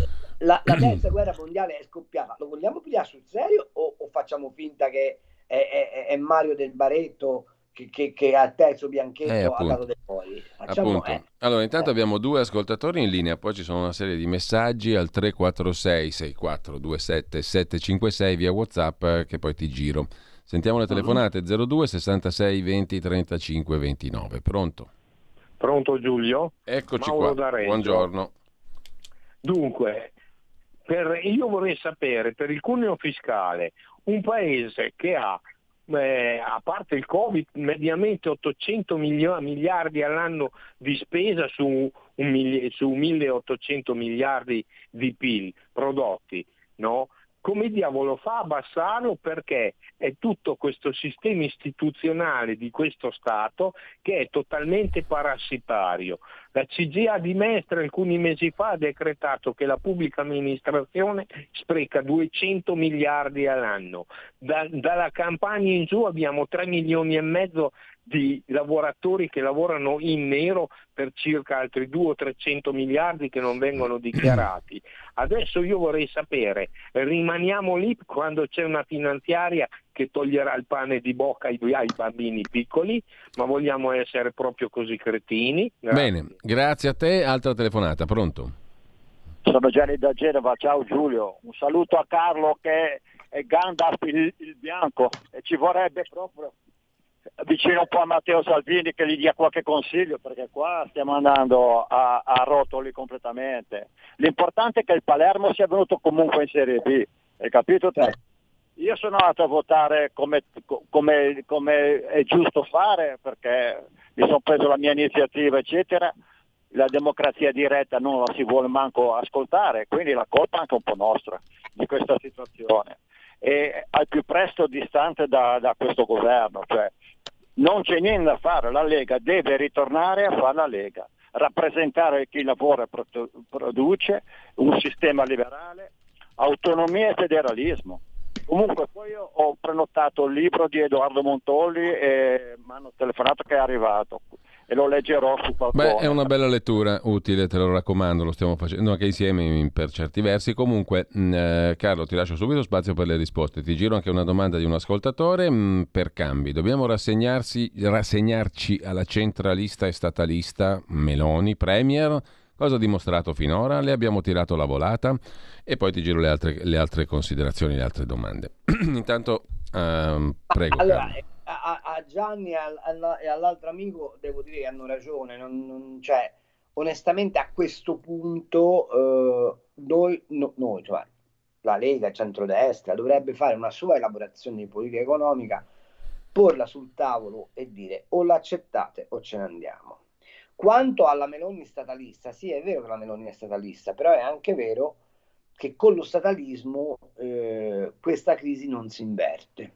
la, la, terza guerra mondiale è scoppiata, lo vogliamo pigliare sul serio o, o facciamo finta che è, è, è Mario del Baretto che, che, che al terzo bianchetto eh, ha dato dei poi. Facciamo, eh. Allora, intanto eh. abbiamo due ascoltatori in linea, poi ci sono una serie di messaggi al 346 6427 756 via WhatsApp eh, che poi ti giro. Sentiamo le mhm. telefonate 02 66 20 35 29. Pronto? Pronto Giulio? Eccoci Mauro qua. Buongiorno. Dunque, per, io vorrei sapere per il cuneo fiscale un paese che ha eh, a parte il Covid, mediamente 800 miliardi all'anno di spesa su, un, su 1800 miliardi di PIL prodotti, no? come diavolo fa a abbassarlo perché è tutto questo sistema istituzionale di questo Stato che è totalmente parassitario. La CGA di Mestre alcuni mesi fa ha decretato che la pubblica amministrazione spreca 200 miliardi all'anno. Da, dalla campagna in giù abbiamo 3 milioni e mezzo di lavoratori che lavorano in nero per circa altri 200 o 300 miliardi che non vengono dichiarati. Adesso io vorrei sapere, rimaniamo lì quando c'è una finanziaria che toglierà il pane di bocca ai, ai bambini piccoli, ma vogliamo essere proprio così cretini? Grazie. Bene, grazie a te. Altra telefonata, pronto? Sono Gianni da Genova, ciao Giulio. Un saluto a Carlo che è Gandalf il, il bianco e ci vorrebbe proprio vicino un po' a Matteo Salvini che gli dia qualche consiglio perché qua stiamo andando a, a rotoli completamente. L'importante è che il Palermo sia venuto comunque in Serie B, hai capito te? Io sono andato a votare come, come, come è giusto fare perché mi sono preso la mia iniziativa eccetera, la democrazia diretta non la si vuole manco ascoltare, quindi la colpa è anche un po' nostra di questa situazione e al più presto distante da, da questo governo. Cioè, non c'è niente da fare, la Lega deve ritornare a fare la Lega, rappresentare chi lavora e produce, un sistema liberale, autonomia e federalismo. Comunque poi ho prenotato il libro di Edoardo Montolli e mi hanno telefonato che è arrivato e lo leggerò su qualcosa. Beh, è una bella lettura, utile, te lo raccomando, lo stiamo facendo anche insieme per certi versi. Comunque, mm, eh, Carlo, ti lascio subito spazio per le risposte. Ti giro anche una domanda di un ascoltatore mh, mm, per cambi. Dobbiamo rassegnarci alla centralista e statalista Meloni, Premier? Cosa ha dimostrato finora? Le abbiamo tirato la volata? E poi ti giro le altre, le altre considerazioni, le altre domande. Intanto, um, prego. Allora, Carlo a, a Gianni e, e, all'altro amico devo dire che hanno ragione, non, non, cioè, onestamente a questo punto eh, noi, no, noi cioè, la Lega, il centrodestra, dovrebbe fare una sua elaborazione di politica economica, porla sul tavolo e dire o l'accettate o ce ne andiamo. Quanto alla Meloni statalista, sì è vero che la Meloni è statalista, però è anche vero che con lo statalismo eh, questa crisi non si inverte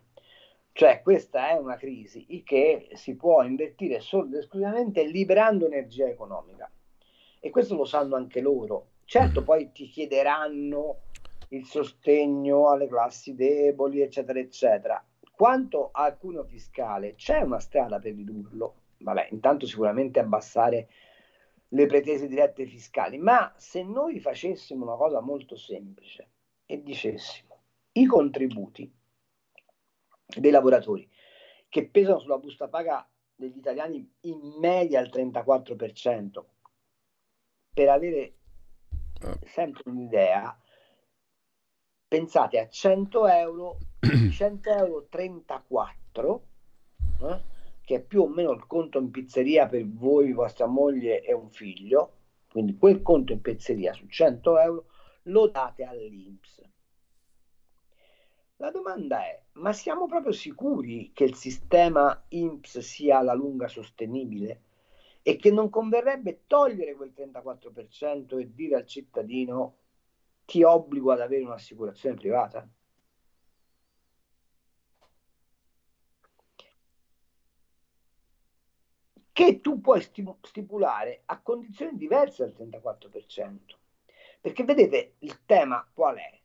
cioè questa è una crisi che si può invertire solo ed esclusivamente liberando energia economica e questo lo sanno anche loro. Certo poi ti chiederanno il sostegno alle classi deboli, eccetera, eccetera. Quanto al cuneo fiscale, c'è una strada per ridurlo. Vabbè, intanto sicuramente abbassare le pretese dirette fiscali, ma se noi facessimo una cosa molto semplice e dicessimo i contributi dei lavoratori che pesano sulla busta paga degli italiani in media il 34%. Per avere ah. sempre un'idea, pensate a 100 euro, 100 euro 34, eh, che è più o meno il conto in pizzeria per voi, vostra moglie e un figlio, quindi quel conto in pizzeria su 100 euro lo date all'Inps. La domanda è, ma siamo proprio sicuri che il sistema INPS sia alla lunga sostenibile? E che non converrebbe togliere quel 34% e dire al cittadino ti obbligo ad avere un'assicurazione privata? Che tu puoi stipulare a condizioni diverse dal 34%. Perché vedete, il tema qual è?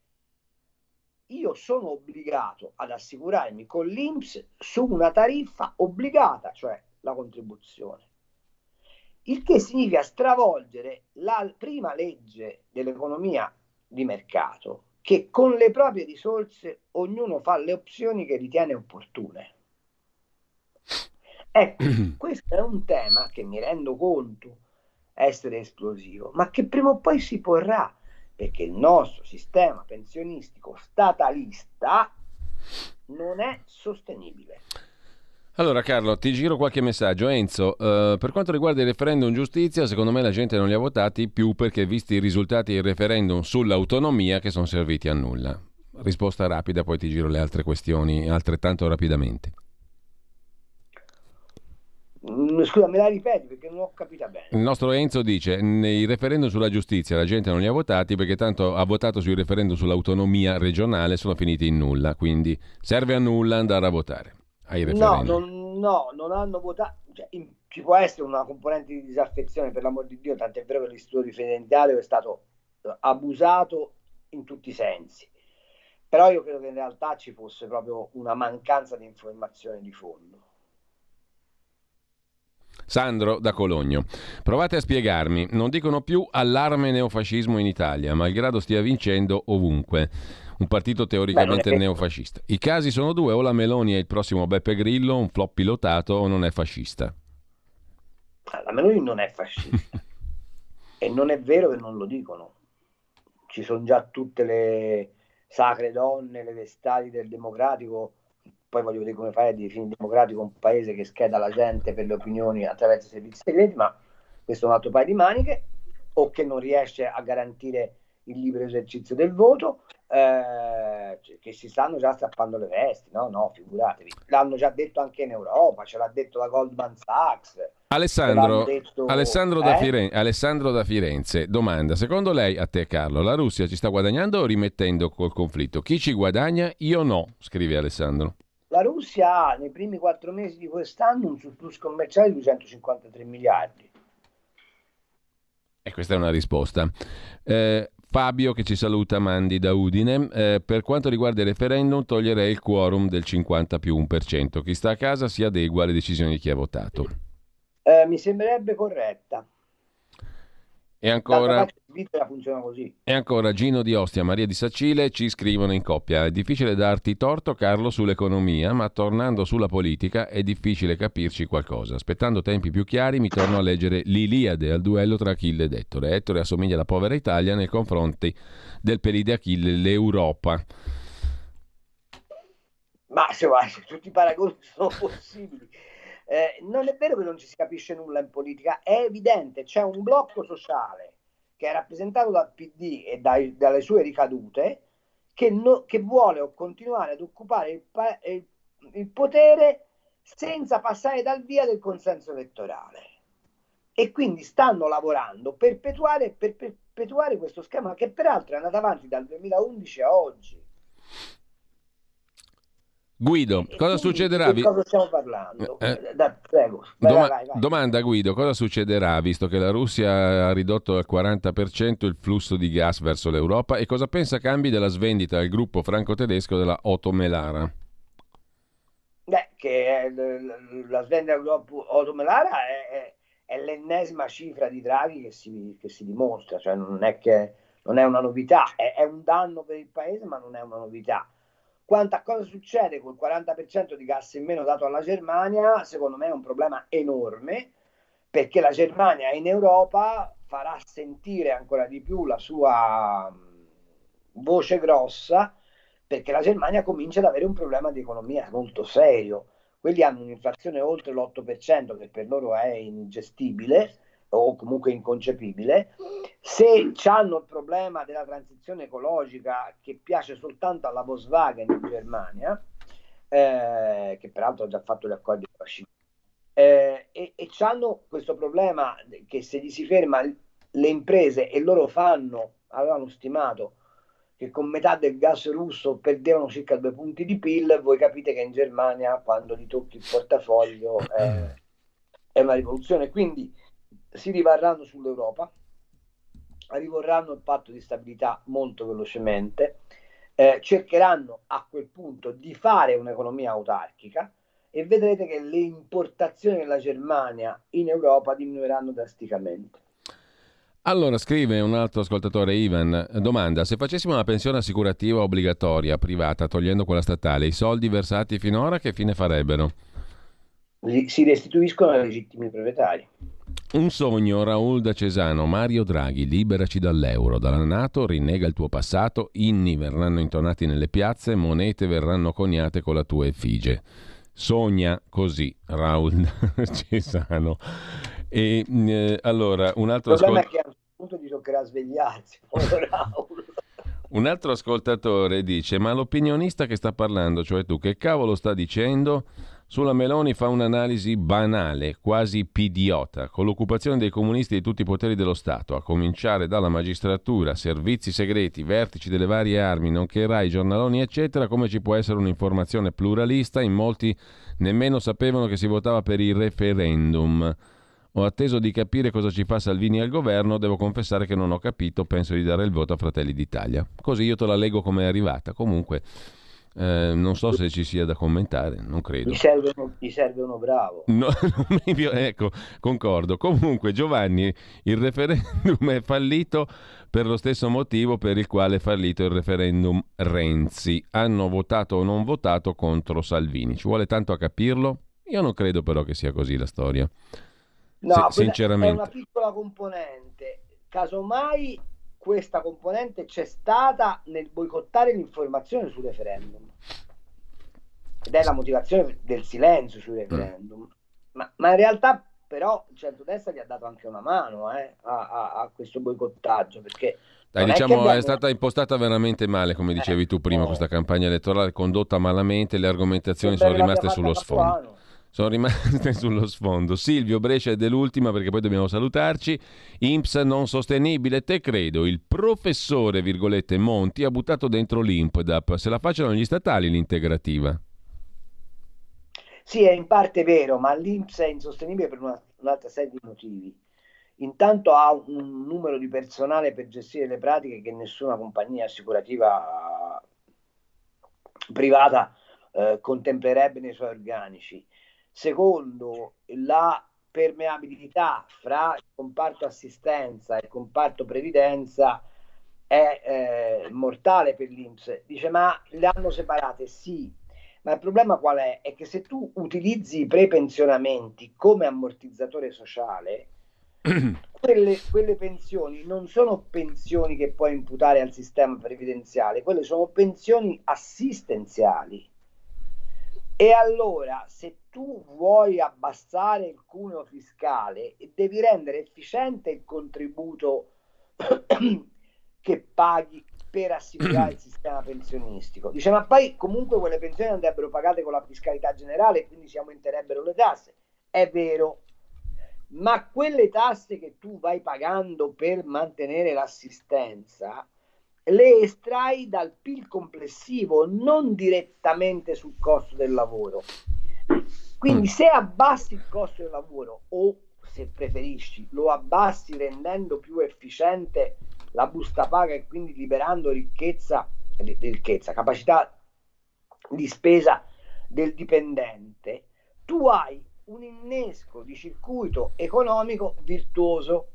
io sono obbligato ad assicurarmi con l'INPS su una tariffa obbligata, cioè la contribuzione. il che significa stravolgere la prima legge dell'economia di mercato, che con le proprie risorse ognuno fa le opzioni che ritiene opportune. Ecco, questo è un tema che mi rendo conto essere esplosivo, ma che prima o poi si porrà, perché il nostro sistema pensionistico statalista non è sostenibile. Allora Carlo, ti giro qualche messaggio. Enzo, eh, per quanto riguarda il referendum giustizia, secondo me la gente non li ha votati più perché visti i risultati del referendum sull'autonomia che sono serviti a nulla. Risposta rapida, poi ti giro le altre questioni altrettanto rapidamente. Mm, scusa, me la ripeti perché non ho capito bene. Il nostro Enzo dice: nei referendum sulla giustizia la gente non li ha votati perché tanto ha votato sui referendum sull'autonomia regionale, sono finiti in nulla. Quindi serve a nulla andare a votare ai referendum. No, non, no, non hanno votato. Cioè, in, ci può essere una componente di disaffezione, per l'amor di Dio, tant'è vero che l'istituto referendario è stato eh, abusato in tutti i sensi. Però io credo che in realtà ci fosse proprio una mancanza di informazione di fondo. Sandro da Cologno. Provate a spiegarmi, non dicono più allarme neofascismo in Italia, malgrado stia vincendo ovunque un partito teoricamente Beh, neofascista. I casi sono due, o la Meloni è il prossimo Beppe Grillo, un flop pilotato, o non è fascista. Ah, la Meloni non è fascista. e non è vero che non lo dicono. Ci sono già tutte le sacre donne, le vestali del democratico. Poi voglio vedere come fai a definire democratico un paese che scheda la gente per le opinioni attraverso i servizi segreti, ma questo è un altro paio di maniche, o che non riesce a garantire il libero esercizio del voto, eh, che si stanno già strappando le vesti, no? No, figuratevi. L'hanno già detto anche in Europa, ce l'ha detto la Goldman Sachs. Alessandro, detto, Alessandro, eh? da Firenze, Alessandro, da Firenze, domanda, secondo lei, a te Carlo, la Russia ci sta guadagnando o rimettendo col conflitto? Chi ci guadagna? Io no, scrive Alessandro. La Russia ha nei primi quattro mesi di quest'anno un surplus commerciale di 253 miliardi. E questa è una risposta. Eh, Fabio che ci saluta, Mandi da Udine. Eh, per quanto riguarda il referendum toglierei il quorum del 50 più 1%. Chi sta a casa si adegua alle decisioni di chi ha votato. Eh, mi sembrerebbe corretta. E ancora, e ancora Gino di Ostia, Maria di Sacile ci scrivono in coppia. È difficile darti torto, Carlo, sull'economia, ma tornando sulla politica è difficile capirci qualcosa. Aspettando tempi più chiari mi torno a leggere l'Iliade al duello tra Achille ed Ettore. Ettore assomiglia alla povera Italia nei confronti del pelide Achille, l'Europa. Ma se, guarda, tutti i paragoni sono possibili. Eh, non è vero che non ci si capisce nulla in politica, è evidente, c'è un blocco sociale che è rappresentato dal PD e dai, dalle sue ricadute che, no, che vuole continuare ad occupare il, il, il potere senza passare dal via del consenso elettorale. E quindi stanno lavorando per perpetuare, per perpetuare questo schema che peraltro è andato avanti dal 2011 a oggi. Guido, cosa succederà? Di cosa stiamo parlando? Eh, eh da, prego. Vai, doma- vai, vai. Domanda Guido, cosa succederà visto che la Russia ha ridotto al 40% il flusso di gas verso l'Europa e cosa pensa cambi della svendita al gruppo franco-tedesco della Otto Melara? Beh, che la svendita del gruppo Otto Melara è, è, è, l'ennesima cifra di Draghi che si, che si dimostra, cioè non è, che, non è una novità, è, è un danno per il paese ma non è una novità quanto a cosa succede col 40% di gas in meno dato alla Germania, secondo me è un problema enorme, perché la Germania in Europa farà sentire ancora di più la sua voce grossa, perché la Germania comincia ad avere un problema di economia molto serio. Quelli hanno un'inflazione oltre l'8%, che per loro è ingestibile, o comunque inconcepibile. Se hanno il problema della transizione ecologica che piace soltanto alla Volkswagen in Germania, eh, che peraltro ha già fatto gli accordi con la Cina, eh, e, e hanno questo problema che se gli si ferma le imprese e loro fanno, avevano stimato che con metà del gas russo perdevano circa due punti di PIL, voi capite che in Germania quando gli tocchi il portafoglio eh, è una rivoluzione. Quindi si rivarranno sull'Europa, rivorranno il patto di stabilità molto velocemente, eh, cercheranno a quel punto di fare un'economia autarchica, e vedrete che le importazioni della Germania in Europa diminuiranno drasticamente. Allora, scrive un altro ascoltatore, Ivan, domanda, se facessimo una pensione assicurativa obbligatoria, privata, togliendo quella statale, i soldi versati finora che fine farebbero? Si restituiscono ai legittimi proprietari. Un sogno, Raul da Cesano, Mario Draghi, liberaci dall'euro, dalla Nato, rinnega il tuo passato, inni verranno intonati nelle piazze, monete verranno coniate con la tua effigie. Sogna così, Raul da Cesano. E eh, allora, un altro ascoltatore punto gli toccherà svegliarsi. Un altro ascoltatore dice: Ma l'opinionista che sta parlando, cioè tu, che cavolo sta dicendo? Sulla Meloni fa un'analisi banale, quasi pidiota, con l'occupazione dei comunisti di tutti i poteri dello Stato, a cominciare dalla magistratura, servizi segreti, vertici delle varie armi, nonché RAI, giornaloni, eccetera, come ci può essere un'informazione pluralista? In molti nemmeno sapevano che si votava per il referendum. Ho atteso di capire cosa ci fa Salvini al governo, devo confessare che non ho capito, penso di dare il voto a Fratelli d'Italia. Così io te la leggo come è arrivata. Comunque, eh, non so se ci sia da commentare, non credo. Mi serve uno, mi serve uno bravo. No, ecco, concordo. Comunque, Giovanni, il referendum è fallito per lo stesso motivo per il quale è fallito il referendum Renzi. Hanno votato o non votato contro Salvini. Ci vuole tanto a capirlo? Io non credo però che sia così la storia. No, Se, sinceramente. è una piccola componente. Casomai questa componente c'è stata nel boicottare l'informazione sul referendum. Ed è la motivazione del silenzio sul referendum. Ma, ma, in realtà però il centrodestra gli ha dato anche una mano eh, a, a, a, questo boicottaggio perché dai, diciamo è, abbiamo... è, stata impostata veramente male, come dicevi tu prima, eh, questa campagna elettorale condotta malamente, le argomentazioni sono rimaste sullo sfondo sono rimaste sullo sfondo. Silvio Brescia è dell'ultima perché poi dobbiamo salutarci. INPS non sostenibile, te credo. Il professore, virgolette, Monti ha buttato dentro l'INPDAP. Se la facciano gli statali l'integrativa. Sì, è in parte vero, ma l'INPS è insostenibile per una, un'altra serie di motivi. Intanto ha un numero di personale per gestire le pratiche che nessuna compagnia assicurativa privata eh, contemplerebbe nei suoi organici Secondo, la permeabilità fra il comparto assistenza e il comparto previdenza è eh, mortale per l'Inps. Dice ma le hanno separate? Sì, ma il problema qual è? È che se tu utilizzi i prepensionamenti come ammortizzatore sociale, quelle, quelle, pensioni non sono pensioni che puoi imputare al sistema previdenziale, quelle sono pensioni assistenziali. E allora, se tu vuoi abbassare il cuneo fiscale, devi rendere efficiente il contributo che paghi per assicurare il sistema pensionistico. Dice, ma poi comunque quelle pensioni andrebbero pagate con la fiscalità generale, quindi si aumenterebbero le tasse. È vero, ma quelle tasse che tu vai pagando per mantenere l'assistenza le estrai dal PIL complessivo, non direttamente sul costo del lavoro. Quindi mm. se abbassi il costo del lavoro o se preferisci lo abbassi rendendo più efficiente la busta paga e quindi liberando ricchezza, ricchezza capacità di spesa del dipendente, tu hai un innesco di circuito economico virtuoso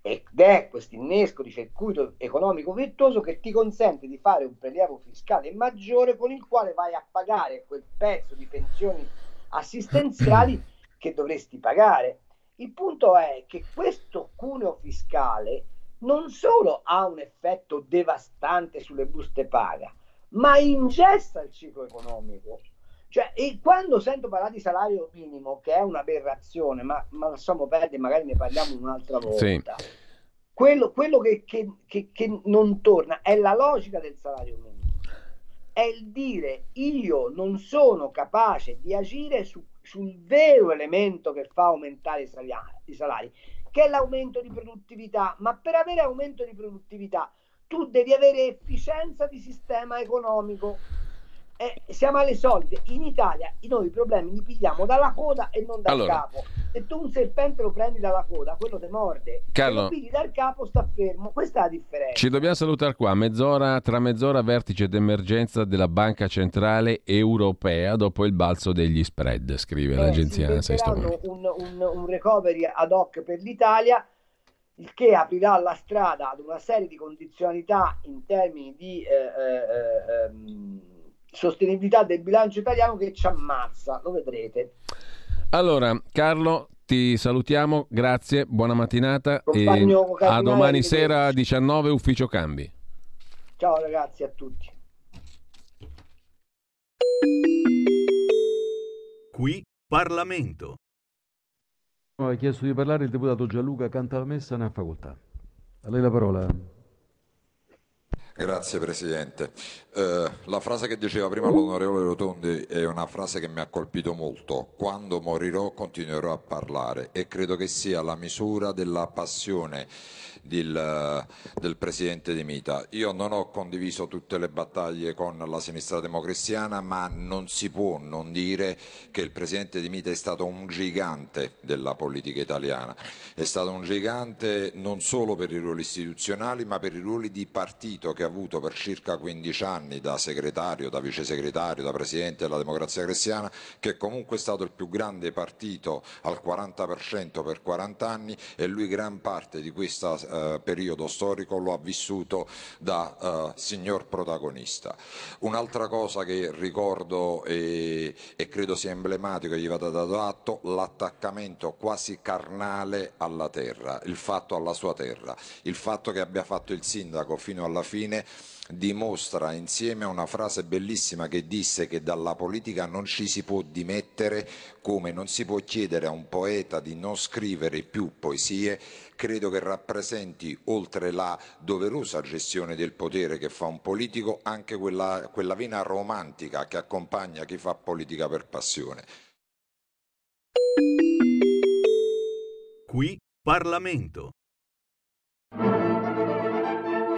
ed è questo innesco di circuito economico virtuoso che ti consente di fare un prelievo fiscale maggiore con il quale vai a pagare quel pezzo di pensioni assistenziali che dovresti pagare. Il punto è che questo cuneo fiscale non solo ha un effetto devastante sulle buste paga, ma ingessa il ciclo economico. Cioè, e quando sento parlare di salario minimo, che è un'aberrazione, ma, ma lasciamo perdere, magari ne parliamo un'altra volta. Sì. Quello, quello che, che, che, che, non torna è la logica del salario minimo. È il dire io non sono capace di agire su, sul vero elemento che fa aumentare i salari, i salari, che è l'aumento di produttività. Ma per avere aumento di produttività tu devi avere efficienza di sistema economico eh, siamo alle solite. In Italia noi i problemi li pigliamo dalla coda e non dal allora, capo. se tu un serpente lo prendi dalla coda, quello ti morde. Carlo, se lo dal capo sta fermo. Questa è la differenza. Ci dobbiamo salutare qua. Mezz'ora, tra mezz'ora vertice d'emergenza della Banca Centrale Europea dopo il balzo degli spread, scrive eh, l'agenzia. Un, un, un recovery ad hoc per l'Italia il che aprirà la strada ad una serie di condizionalità in termini di eh, eh, ehm, sostenibilità del bilancio italiano che ci ammazza, lo vedrete. Allora, Carlo, ti salutiamo, grazie, buona mattinata Compagno e a domani sera 19 ufficio cambi. Ciao ragazzi a tutti. Qui Parlamento. Ha chiesto di parlare il deputato Gianluca Cantalamessa, ne ha facoltà. A lei la parola. Grazie Presidente. Eh, la frase che diceva prima l'onorevole Rotondi è una frase che mi ha colpito molto. Quando morirò continuerò a parlare e credo che sia la misura della passione del, del Presidente De Mita. Io non ho condiviso tutte le battaglie con la sinistra democristiana, ma non si può non dire che il Presidente De Mita è stato un gigante della politica italiana. È stato un gigante non solo per i ruoli istituzionali, ma per i ruoli di partito che ha avuto per circa 15 anni da segretario, da vice segretario, da Presidente della Democrazia Cristiana, che comunque è stato il più grande partito al 40% per 40 anni e lui gran parte di questa eh, periodo storico lo ha vissuto da eh, signor protagonista. Un'altra cosa che ricordo e, e credo sia emblematico e gli vada dato atto, l'attaccamento quasi carnale alla terra, il fatto alla sua terra, il fatto che abbia fatto il sindaco fino alla fine dimostra insieme a una frase bellissima che disse che dalla politica non ci si può dimettere come non si può chiedere a un poeta di non scrivere più poesie, credo che rappresenti, oltre la doverosa gestione del potere che fa un politico, anche quella, quella vena romantica che accompagna chi fa politica per passione. Qui Parlamento.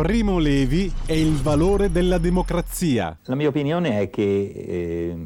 Primo Levi è il valore della democrazia. La mia opinione è che eh,